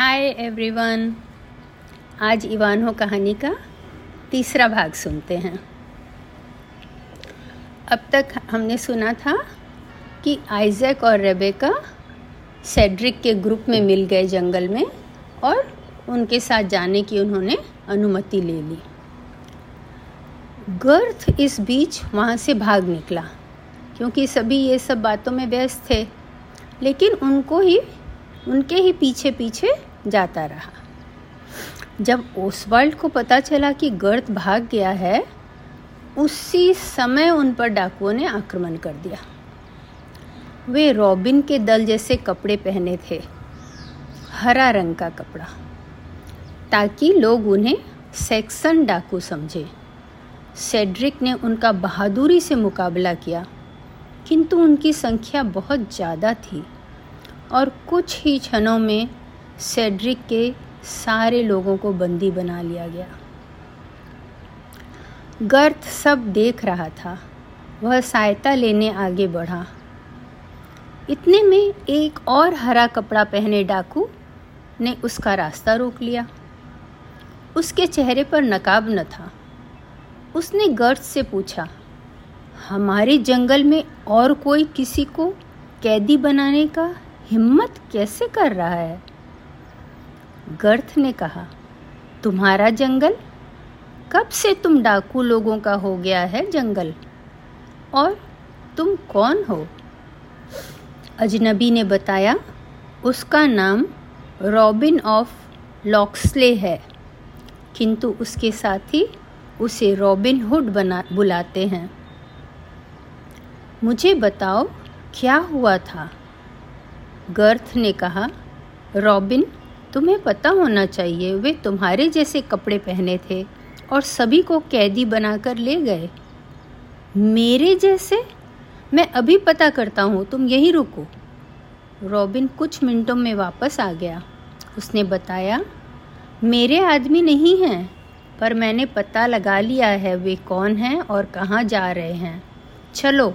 Hi everyone आज इवानो कहानी का तीसरा भाग सुनते हैं। अब तक हमने सुना था कि आइजैक और रेबेका सेड्रिक के ग्रुप में मिल गए जंगल में और उनके साथ जाने की उन्होंने अनुमति ले ली। गर्थ इस बीच वहाँ से भाग निकला, क्योंकि सभी ये सब बातों में व्यस्त थे, लेकिन उनको ही, उनके ही पीछे पीछे जाता रहा। जब ओसवाल्ड को पता चला कि गर्थ भाग गया है, उसी समय उन पर डाकुओं ने आक्रमण कर दिया। वे रॉबिन के दल जैसे कपड़े पहने थे, हरा रंग का कपड़ा, ताकि लोग उन्हें सेक्सन डाकू समझे। सेड्रिक ने उनका बहादुरी से मुकाबला किया, किंतु उनकी संख्या बहुत ज़्यादा थी, और कुछ ही क्षणों में सेड्रिक के सारे लोगों को बंदी बना लिया गया। गर्थ सब देख रहा था। वह सहायता लेने आगे बढ़ा। इतने में एक और हरा कपड़ा पहने डाकू ने उसका रास्ता रोक लिया। उसके चेहरे पर नकाब न था। उसने गर्थ से पूछा, हमारे जंगल में और कोई किसी को कैदी बनाने का हिम्मत कैसे कर रहा है? गर्थ ने कहा, तुम्हारा जंगल? कब से तुम डाकू लोगों का हो गया है जंगल? और तुम कौन हो? अजनबी ने बताया, उसका नाम रॉबिन ऑफ़ लॉक्सले है। किंतु उसके साथ उसे रॉबिन हुड बना, बुलाते हैं। मुझे बताओ, क्या हुआ था? गर्थ ने कहा, रॉबिन तुम्हें पता होना चाहिए, वे तुम्हारे जैसे कपड़े पहने थे और सभी को कैदी बनाकर ले गए। मेरे जैसे? मैं अभी पता करता हूँ, तुम यहीं रुको। रॉबिन कुछ मिनटों में वापस आ गया। उसने बताया, मेरे आदमी नहीं हैं, पर मैंने पता लगा लिया है वे कौन हैं और कहाँ जा रहे हैं। चलो,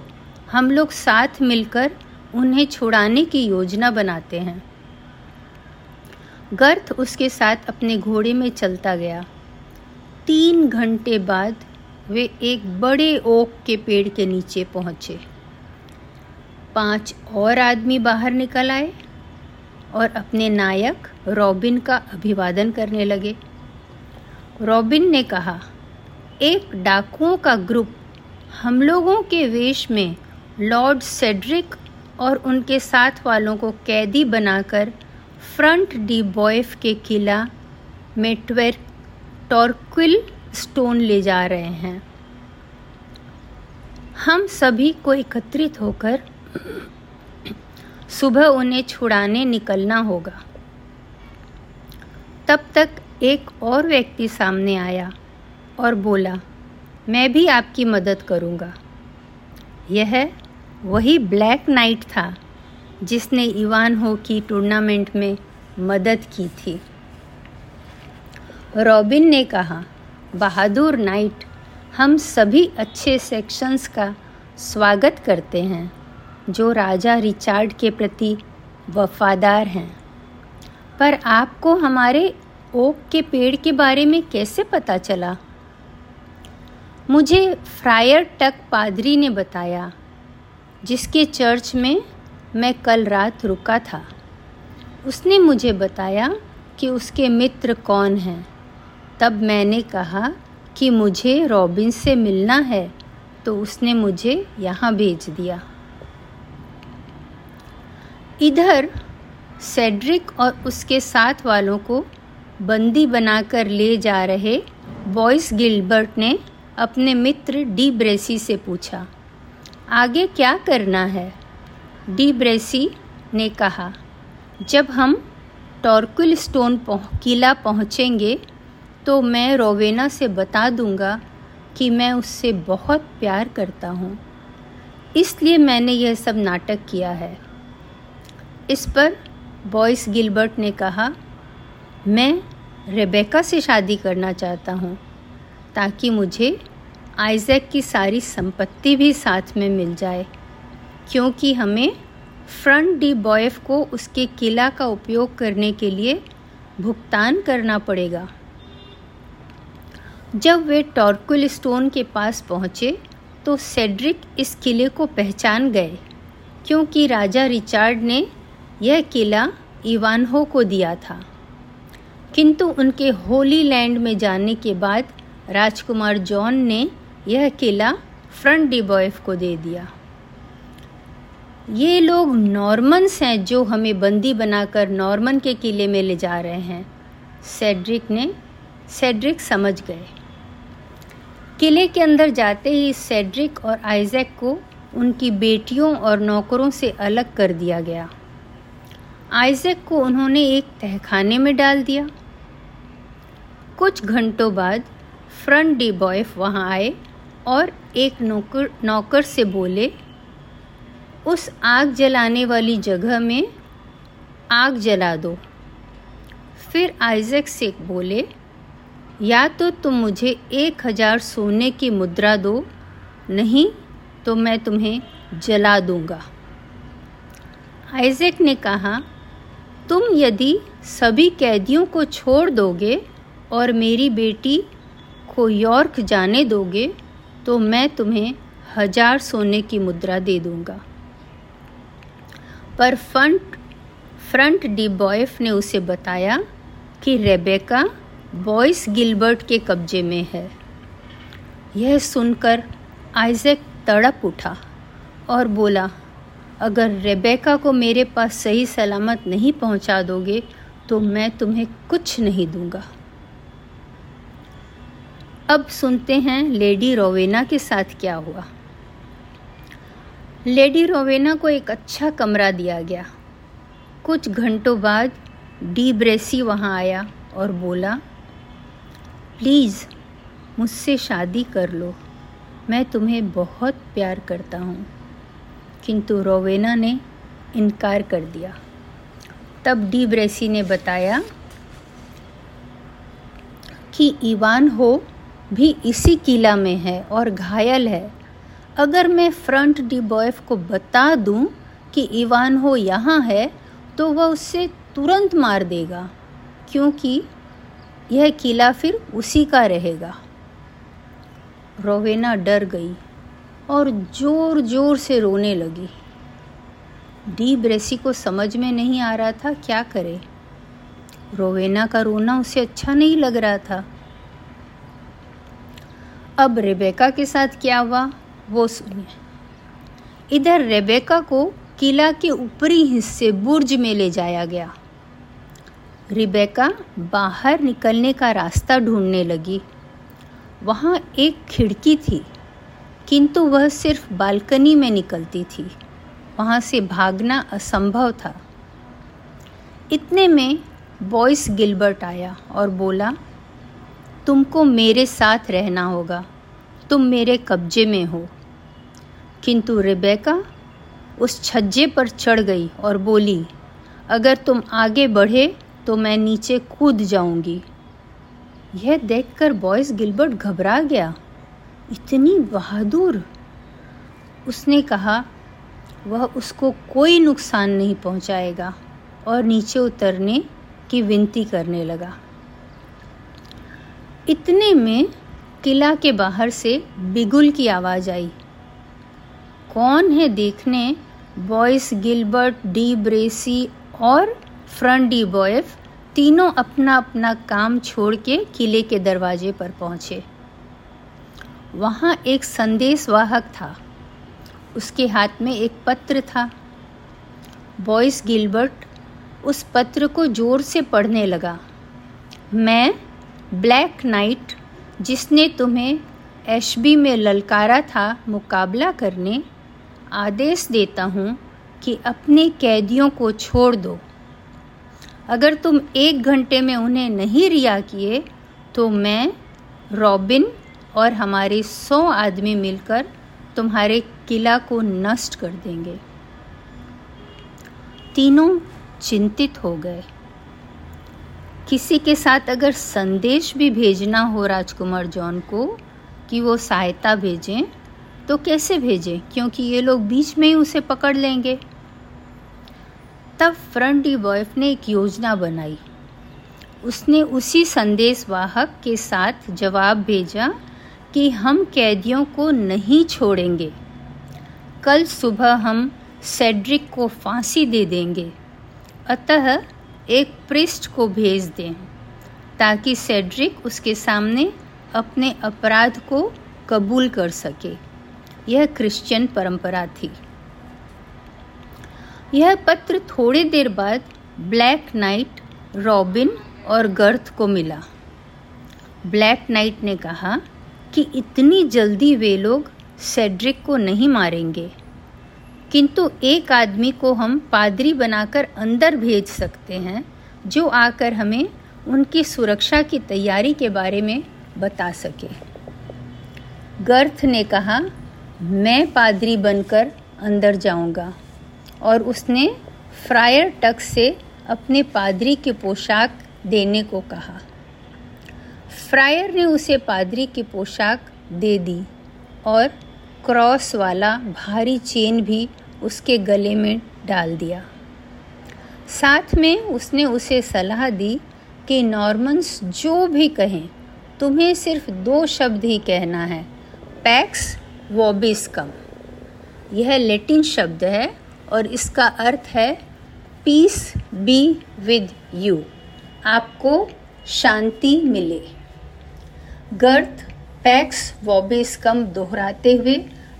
हम लोग साथ मिलकर उन्हें छुड़ाने की योजना बनाते हैं। गर्थ उसके साथ अपने घोड़े में चलता गया। तीन घंटे बाद वे एक बड़े ओक के पेड़ के नीचे पहुँचे। पाँच और आदमी बाहर निकल आए और अपने नायक रॉबिन का अभिवादन करने लगे। रॉबिन ने कहा, एक डाकुओं का ग्रुप हम लोगों के वेश में लॉर्ड सेड्रिक और उनके साथ वालों को कैदी बनाकर फ्रंट डी बॉयफ के किला में ट्वेर टॉर्क्विल स्टोन ले जा रहे हैं। हम सभी को एकत्रित होकर सुबह उन्हें छुड़ाने निकलना होगा। तब तक एक और व्यक्ति सामने आया और बोला, मैं भी आपकी मदद करूँगा। यह वही ब्लैक नाइट था। जिसने इवान हो की टूर्नामेंट में मदद की थी। रॉबिन ने कहा, बहादुर नाइट, हम सभी अच्छे सेक्शंस का स्वागत करते हैं, जो राजा रिचार्ड के प्रति वफादार हैं। पर आपको हमारे ओक के पेड़ के बारे में कैसे पता चला? मुझे फ्रायर टक पादरी ने बताया, जिसके चर्च में मैं कल रात रुका था। उसने मुझे बताया कि उसके मित्र कौन हैं। तब मैंने कहा कि मुझे रॉबिन से मिलना है तो उसने मुझे यहाँ भेज दिया। इधर सेड्रिक और उसके साथ वालों को बंदी बनाकर ले जा रहे बॉयस गिल्बर्ट ने अपने मित्र डी ब्रेसी से पूछा, आगे क्या करना है? डी ब्रेसी ने कहा, जब हम टॉर्कुल स्टोन किला पहुँचेंगे तो मैं रोवेना से बता दूँगा कि मैं उससे बहुत प्यार करता हूँ। इसलिए मैंने यह सब नाटक किया है। इस पर बॉयस गिलबर्ट ने कहा, मैं रेबेका से शादी करना चाहता हूँ, ताकि मुझे आइजैक की सारी संपत्ति भी साथ में मिल जाए। क्योंकि हमें फ्रंट डी बॉयफ को उसके किला का उपयोग करने के लिए भुगतान करना पड़ेगा। जब वे टॉर्कुल स्टोन के पास पहुँचे तो सेड्रिक इस किले को पहचान गए, क्योंकि राजा रिचार्ड ने यह किला इवानहो को दिया था। किंतु उनके होली लैंड में जाने के बाद राजकुमार जॉन ने यह किला फ्रंट डिबॉयफ को दे दिया। ये लोग नॉर्मन्स हैं जो हमें बंदी बनाकर नॉर्मन के किले में ले जा रहे हैं। सेड्रिक ने, सेड्रिक समझ गए। किले के अंदर जाते ही सेड्रिक और आइजैक को उनकी बेटियों और नौकरों से अलग कर दिया गया। आइजैक को उन्होंने एक तहखाने में डाल दिया। कुछ घंटों बाद फ्रंट डी बॉयफ वहाँ आए और एक नौकर नौकर से बोले उस आग जलाने वाली जगह में आग जला दो। फिर आइजैक से बोले, या तो तुम मुझे एक हज़ार सोने की मुद्रा दो, नहीं तो मैं तुम्हें जला दूँगा। आइजैक ने कहा, तुम यदि सभी कैदियों को छोड़ दोगे और मेरी बेटी को यॉर्क जाने दोगे तो मैं तुम्हें हज़ार सोने की मुद्रा दे दूँगा। पर फ्रंट फ्रंट डी बॉयफ ने उसे बताया कि रेबेका बॉयस गिलबर्ट के कब्जे में है। यह सुनकर आइजैक तड़प उठा और बोला, अगर रेबेका को मेरे पास सही सलामत नहीं पहुँचा दोगे तो मैं तुम्हें कुछ नहीं दूँगा। अब सुनते हैं लेडी रोवेना के साथ क्या हुआ। लेडी रोवेना को एक अच्छा कमरा दिया गया। कुछ घंटों बाद डी ब्रेसी वहाँ आया और बोला, प्लीज़, मुझसे शादी कर लो। मैं तुम्हें बहुत प्यार करता हूँ। किंतु रोवेना ने इनकार कर दिया। तब डी ब्रेसी ने बताया कि ईवान हो भी इसी किला में है और घायल है। अगर मैं फ्रंट डी बॉयफ को बता दूँ कि इवान हो यहाँ है तो वह उससे तुरंत मार देगा, क्योंकि यह किला फिर उसी का रहेगा। रोवेना डर गई और ज़ोर ज़ोर से रोने लगी। डी ब्रेसी को समझ में नहीं आ रहा था क्या करे। रोवेना का रोना उसे अच्छा नहीं लग रहा था। अब रेबेका के साथ क्या हुआ? वो सुनिए। इधर रेबेका को किला के ऊपरी हिस्से बुर्ज में ले जाया गया। रिबेका बाहर निकलने का रास्ता ढूँढने लगी। वहाँ एक खिड़की थी, किंतु वह सिर्फ़ बालकनी में निकलती थी। वहाँ से भागना असंभव था। इतने में बॉयस गिलबर्ट आया और बोला, तुमको मेरे साथ रहना होगा। तुम मेरे कब्जे में हो। किंतु रिबेका उस छज्जे पर चढ़ गई और बोली, अगर तुम आगे बढ़े तो मैं नीचे कूद जाऊँगी। यह देखकर बॉयस गिलबर्ट घबरा गया। इतनी बहादुर? उसने कहा, वह उसको कोई नुकसान नहीं पहुंचाएगा। और नीचे उतरने की विनती करने लगा। इतने में किला के बाहर से बिगुल की आवाज़ आई। कौन है देखने? बॉयस गिलबर्ट, डी ब्रेसी और फ्रंट डी बॉयफ तीनों अपना अपना काम छोड़ के किले के दरवाजे पर पहुँचे। वहाँ एक संदेशवाहक था। उसके हाथ में एक पत्र था। बॉयस गिलबर्ट उस पत्र को ज़ोर से पढ़ने लगा। मैं ब्लैक नाइट जिसने तुम्हें एशबी में ललकारा था मुकाबला करने, आदेश देता हूँ कि अपने कैदियों को छोड़ दो। अगर तुम एक घंटे में उन्हें नहीं रिहा किए तो मैं, रॉबिन और हमारे सौ आदमी मिलकर तुम्हारे किला को नष्ट कर देंगे। तीनों चिंतित हो गए। किसी के साथ अगर संदेश भी भेजना हो राजकुमार जॉन को कि वो सहायता भेजें तो कैसे भेजें? क्योंकि ये लोग बीच में ही उसे पकड़ लेंगे। तब फ्रंट बॉयफ ने एक योजना बनाई। उसने उसी संदेशवाहक के साथ जवाब भेजा कि हम कैदियों को नहीं छोड़ेंगे। कल सुबह हम सेड्रिक को फांसी दे देंगे। अतः एक पृष्ठ को भेज दें, ताकि सेड्रिक उसके सामने अपने अपराध को कबूल कर सके। यह क्रिश्चियन परंपरा थी। यह पत्र थोड़ी देर बाद ब्लैक नाइट, रॉबिन और गर्थ को मिला। ब्लैक नाइट ने कहा कि इतनी जल्दी वे लोग सेड्रिक को नहीं मारेंगे। किंतु एक आदमी को हम पादरी बनाकर अंदर भेज सकते हैं, जो आकर हमें उनकी सुरक्षा की तैयारी के बारे में बता सके। गर्थ ने कहा, मैं पादरी बनकर अंदर जाऊँगा। और उसने फ्रायर टक से अपने पादरी की पोशाक देने को कहा। फ्रायर ने उसे पादरी की पोशाक दे दी और क्रॉस वाला भारी चेन भी उसके गले में डाल दिया। साथ में उसने उसे सलाह दी कि, नॉर्मन्स, जो भी कहें, तुम्हें सिर्फ़ दो शब्द ही कहना है, पैक्स वॉबिस्कम यह लेटिन शब्द है और इसका अर्थ है, पीस बी विद यू, आपको शांति मिले। गर्थ पैक्स वॉबिस्कम दोहराते हुए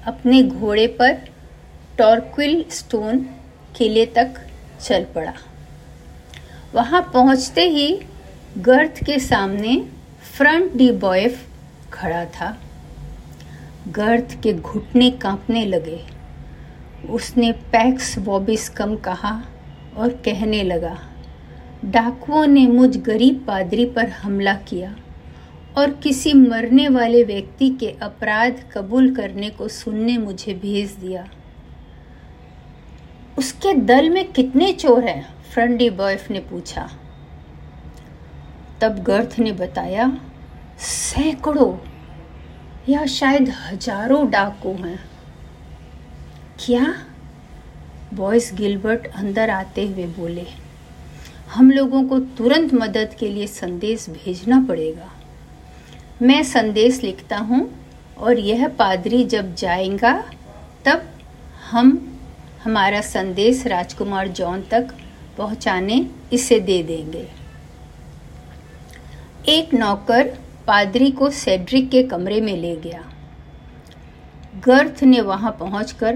अपने घोड़े पर टॉर्क्विल स्टोन किले तक चल पड़ा। वहाँ पहुँचते ही गर्थ के सामने फ्रंट डी बॉयफ खड़ा था। गर्थ के घुटने कांपने लगे। उसने पैक्स वॉबिस कम कहा और कहने लगा, डाकुओं ने मुझ गरीब पादरी पर हमला किया और किसी मरने वाले व्यक्ति के अपराध कबूल करने को सुनने मुझे भेज दिया। उसके दल में कितने चोर हैं? फ्रंडी बॉयफ ने पूछा। तब गर्थ ने बताया, सैकड़ों या शायद हज़ारों डाकू हैं। क्या? बॉयस गिलबर्ट अंदर आते हुए बोले, हम लोगों को तुरंत मदद के लिए संदेश भेजना पड़ेगा। मैं संदेश लिखता हूँ और यह पादरी जब जाएगा, तब हम हमारा संदेश राजकुमार जॉन तक पहुँचाने इसे दे देंगे। एक नौकर पादरी को सेड्रिक के कमरे में ले गया। गर्थ ने वहाँ पहुंचकर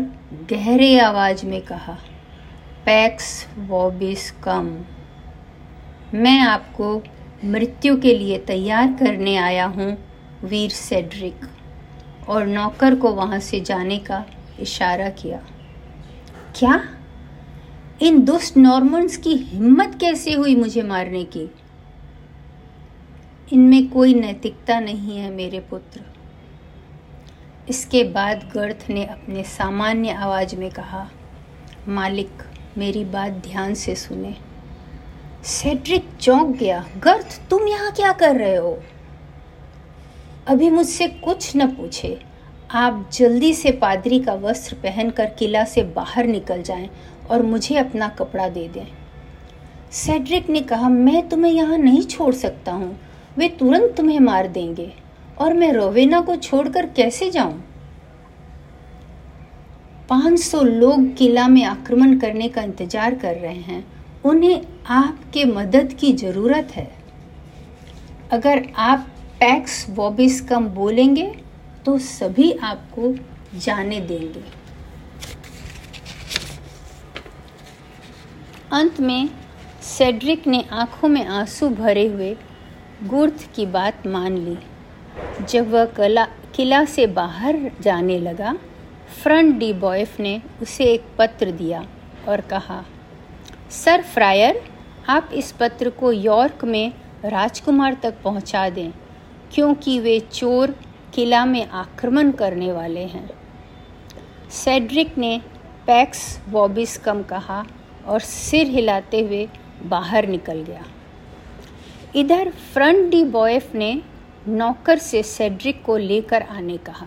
गहरे आवाज़ में कहा, पैक्स वॉबिस कम। मैं आपको मृत्यु के लिए तैयार करने आया हूँ, वीर सेड्रिक। और नौकर को वहाँ से जाने का इशारा किया। क्या? इन दुष्ट नॉर्मन्स की हिम्मत कैसे हुई मुझे मारने की? इनमें कोई नैतिकता नहीं है मेरे पुत्र। इसके बाद गर्थ ने अपने सामान्य आवाज़ में कहा, मालिक, मेरी बात ध्यान से सुने। सेड्रिक चौंक गया, गर्थ, तुम यहाँ क्या कर रहे हो? अभी मुझसे कुछ न पूछे। आप जल्दी से पादरी का वस्त्र पहनकर किला से बाहर निकल जाएँ और मुझे अपना कपड़ा दे दें। सेड्रिक ने कहा, मैं तुम्हें यहाँ नहीं छोड़ सकता हूँ। वे तुरंत तुम्हें मार देंगे। और मैं रोवेना को छोड़कर कैसे जाऊँ? 500 लोग किला में आक्रमण करने का इंतज़ार कर रहे हैं। उन्हें आपके मदद की ज़रूरत है। अगर आप पैक्स वॉबिस कम बोलेंगे तो सभी आपको जाने देंगे। अंत में सेड्रिक ने आँखों में आँसू भरे हुए गुर्थ की बात मान ली। जब वह कला, किला से बाहर जाने लगा, फ्रंट डी बॉयफ ने उसे एक पत्र दिया और कहा, सर फ्रायर, आप इस पत्र को यॉर्क में राजकुमार तक पहुँचा दें, क्योंकि वे चोर किला में आक्रमण करने वाले हैं। सेड्रिक ने पैक्स वॉबिस कम कहा और सिर हिलाते हुए बाहर निकल गया। इधर फ्रंट डी बॉयफ ने नौकर से सेड्रिक को लेकर आने कहा।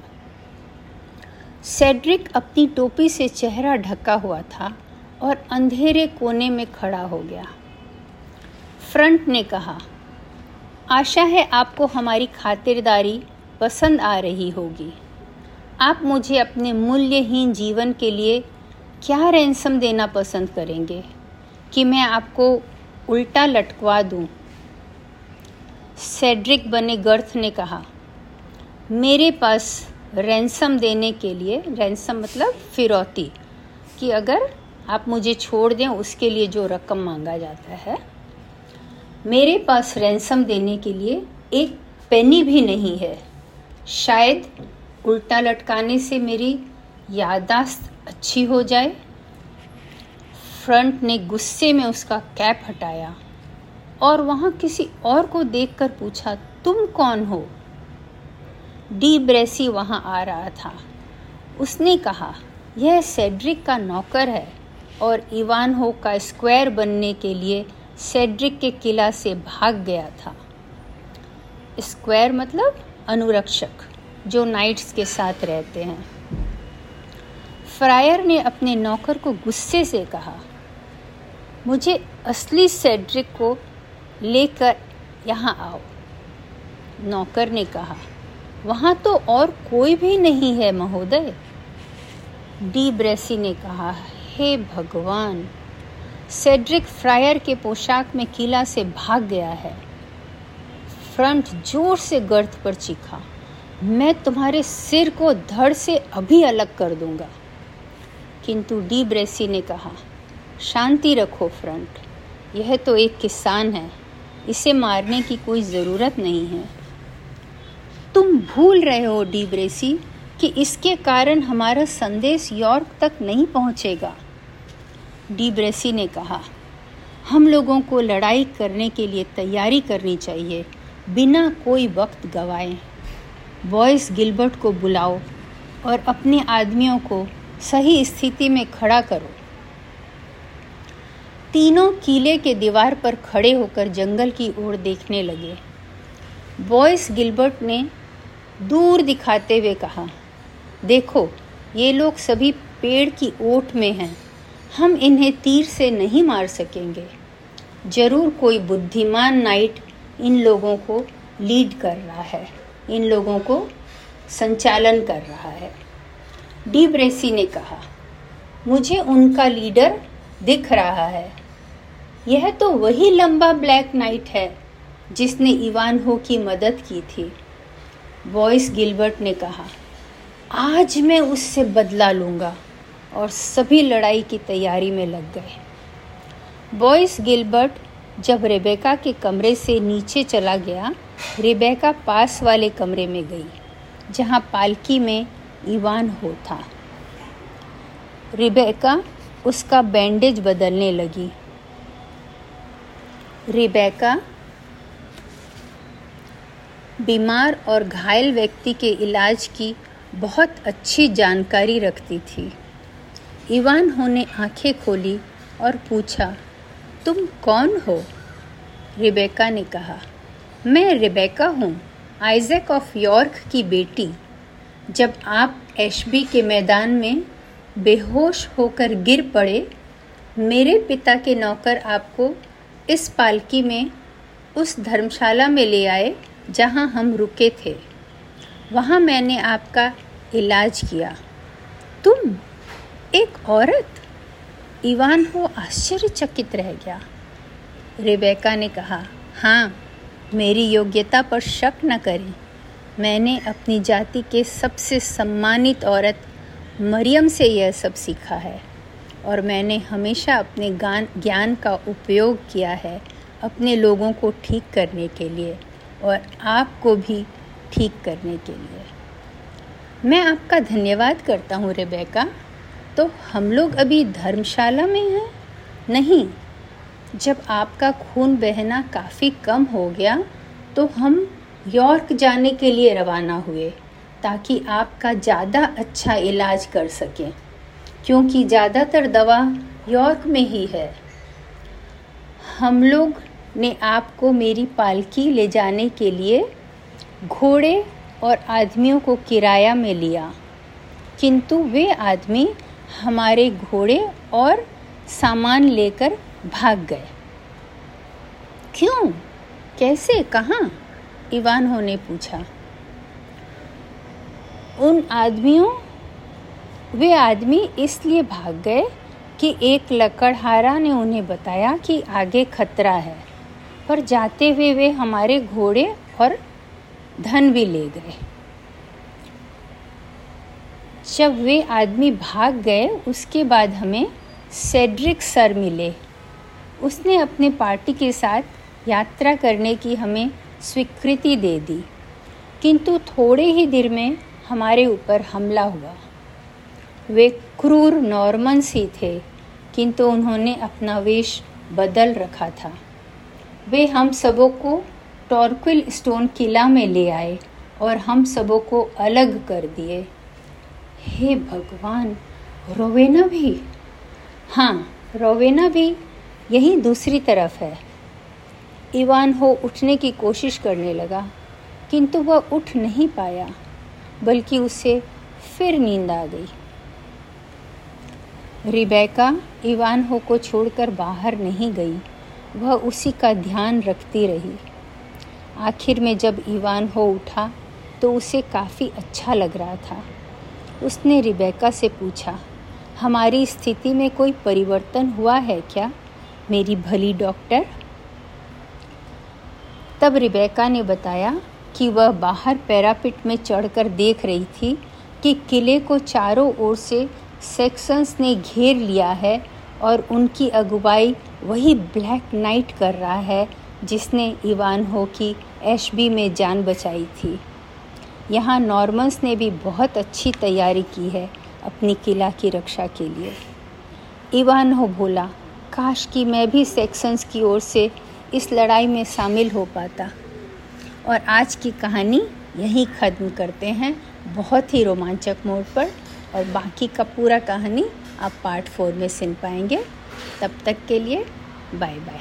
सेड्रिक अपनी टोपी से चेहरा ढका हुआ था और अंधेरे कोने में खड़ा हो गया। फ्रंट ने कहा, आशा है आपको हमारी खातिरदारी पसंद आ रही होगी। आप मुझे अपने मूल्यहीन जीवन के लिए क्या रैंसम देना पसंद करेंगे? कि मैं आपको उल्टा लटकवा दूँ? सेड्रिक बने गर्थ ने कहा, मेरे पास रैंसम देने के लिए रैंसम मतलब फिरौती, कि अगर आप मुझे छोड़ दें, उसके लिए जो रकम मांगा जाता है, मेरे पास रैंसम देने के लिए एक पेनी भी नहीं है। शायद उल्टा लटकाने से मेरी यादाश्त अच्छी हो जाए। फ्रंट ने गुस्से में उसका कैप हटाया और वहाँ किसी और को देखकर पूछा, तुम कौन हो? डी ब्रेसी वहाँ आ रहा था। उसने कहा, यह सेड्रिक का नौकर है और इवान हो का स्क्वायर बनने के लिए सेड्रिक के किला से भाग गया था। स्क्वायर मतलब? अनुरक्षक जो नाइट्स के साथ रहते हैं। फ्रायर ने अपने नौकर को गुस्से से कहा, मुझे असली सेड्रिक को लेकर यहाँ आओ। नौकर ने कहा, वहाँ तो और कोई भी नहीं है, महोदय। डी ब्रेसी ने कहा, हे भगवान, सेड्रिक फ्रायर के पोशाक में किला से भाग गया है। फ्रंट ज़ोर से गर्द पर चीखा। मैं तुम्हारे सिर को धड़ से अभी अलग कर दूँगा। किंतु डी ब्रेसी ने कहा, शांति रखो फ्रंट। यह तो एक किसान है। इसे मारने की कोई ज़रूरत नहीं है। तुम भूल रहे हो डी ब्रेसी कि इसके कारण हमारा संदेश यॉर्क तक नहीं पहुंचेगा। डी ब्रेसी ने कहा, हम लोगों को लड़ाई करने के लिए तैयारी करनी चाहिए। बिना कोई वक्त गवाए। बॉयस गिलबर्ट को बुलाओ और अपने आदमियों को सही स्थिति में खड़ा करो। तीनों किले के दीवार पर खड़े होकर जंगल की ओर देखने लगे। बॉयस गिलबर्ट ने दूर दिखाते हुए कहा, देखो, ये लोग सभी पेड़ की ओट में हैं। हम इन्हें तीर से नहीं मार सकेंगे। ज़रूर कोई बुद्धिमान नाइट इन लोगों को लीड कर रहा है, इन लोगों को संचालन कर रहा है। डी ब्रेसी ने कहा, मुझे उनका लीडर दिख रहा है। यह तो वही लंबा ब्लैक नाइट है जिसने इवान हो की मदद की थी। बॉयस गिलबर्ट ने कहा, आज मैं उससे बदला लूँगा और सभी लड़ाई की तैयारी में लग गए। बॉयस गिलबर्ट जब रेबेका के कमरे से नीचे चला गया, रेबेका पास वाले कमरे में गई, जहाँ पालकी में इवान हो था। रिबेका उसका बैंडेज बदलने लगी। रिबेका बीमार और घायल व्यक्ति के इलाज की बहुत अच्छी जानकारी रखती थी। इवान होने आँखें खोली और पूछा तुम कौन हो? रिबेका ने कहा, मैं रिबेका हूँ, आइजैक ऑफ़ यॉर्क की बेटी। जब आप एशबी के मैदान में बेहोश होकर गिर पड़े, मेरे पिता के नौकर आपको इस पालकी में, उस धर्मशाला में ले आए, जहाँ हम रुके थे। वहाँ मैंने आपका इलाज किया। तुम एक औरत? इवान हो आश्चर्यचकित रह गया। रेबेका ने कहा हाँ मेरी योग्यता पर शक न करें। मैंने अपनी जाति के सबसे सम्मानित औरत मरियम से यह सब सीखा है, और मैंने हमेशा अपने गान, ज्ञान का उपयोग किया है अपने लोगों को ठीक करने के लिए और आपको भी ठीक करने के लिए। मैं आपका धन्यवाद करता हूँ, रेबेका। तो हम लोग अभी धर्मशाला में हैं? नहीं। जब आपका खून बहना काफ़ी कम हो गया तो हम यॉर्क जाने के लिए रवाना हुए, ताकि आपका ज़्यादा अच्छा इलाज कर सकें, क्योंकि ज़्यादातर दवा यॉर्क में ही है। हम लोग ने आपको मेरी पालकी ले जाने के लिए घोड़े और आदमियों को किराया में लिया, किंतु वे आदमी हमारे घोड़े और सामान लेकर भाग गए। क्यों? कैसे? कहाँ? इवान ने पूछा। उन आदमियों, वे आदमी इसलिए भाग गए कि एक लकड़हारा ने उन्हें बताया कि आगे खतरा है, पर जाते हुए वे हमारे घोड़े और धन भी ले गए। जब वे आदमी भाग गए, उसके बाद हमें सेड्रिक सर मिले। उसने अपने पार्टी के साथ यात्रा करने की हमें स्वीकृति दे दी। किंतु थोड़े ही देर में हमारे ऊपर हमला हुआ। वे क्रूर नॉर्मन्स ही थे, किंतु उन्होंने अपना वेश बदल रखा था। वे हम सबों को टॉर्क्विल स्टोन किला में ले आए और हम सबों को अलग कर दिए। हे भगवान रोवेना भी। हाँ रोवेना भी, यही दूसरी तरफ़ है। इवान हो उठने की कोशिश करने लगा, किंतु वह उठ नहीं पाया, बल्कि उसे फिर नींद आ गई। रिबैका रिबेका इवानहो को छोड़कर बाहर नहीं गई, वह उसी का ध्यान रखती रही। आखिर में जब इवान हो उठा तो उसे काफ़ी अच्छा लग रहा था। उसने रिबेका से पूछा, हमारी स्थिति में कोई परिवर्तन हुआ है क्या, मेरी भली डॉक्टर? तब रिबेका ने बताया कि वह बाहर पैरापिट में चढ़कर देख रही थी कि किले को चारों ओर से सेक्शंस ने घेर लिया है और उनकी अगुवाई वही ब्लैक नाइट कर रहा है जिसने इवान हो की एशबी में जान बचाई थी। यहाँ नॉर्मन्स ने भी बहुत अच्छी तैयारी की है अपनी किला की रक्षा के लिए। इवान हो बोला, काश कि मैं भी सेक्शंस की ओर से इस लड़ाई में शामिल हो पाता। और आज की कहानी यहीं ख़त्म करते हैं, बहुत ही रोमांचक मोड पर। और बाकी का पूरा कहानी आप पार्ट फोर में सुन पाएँगे। तब तक के लिए बाय बाय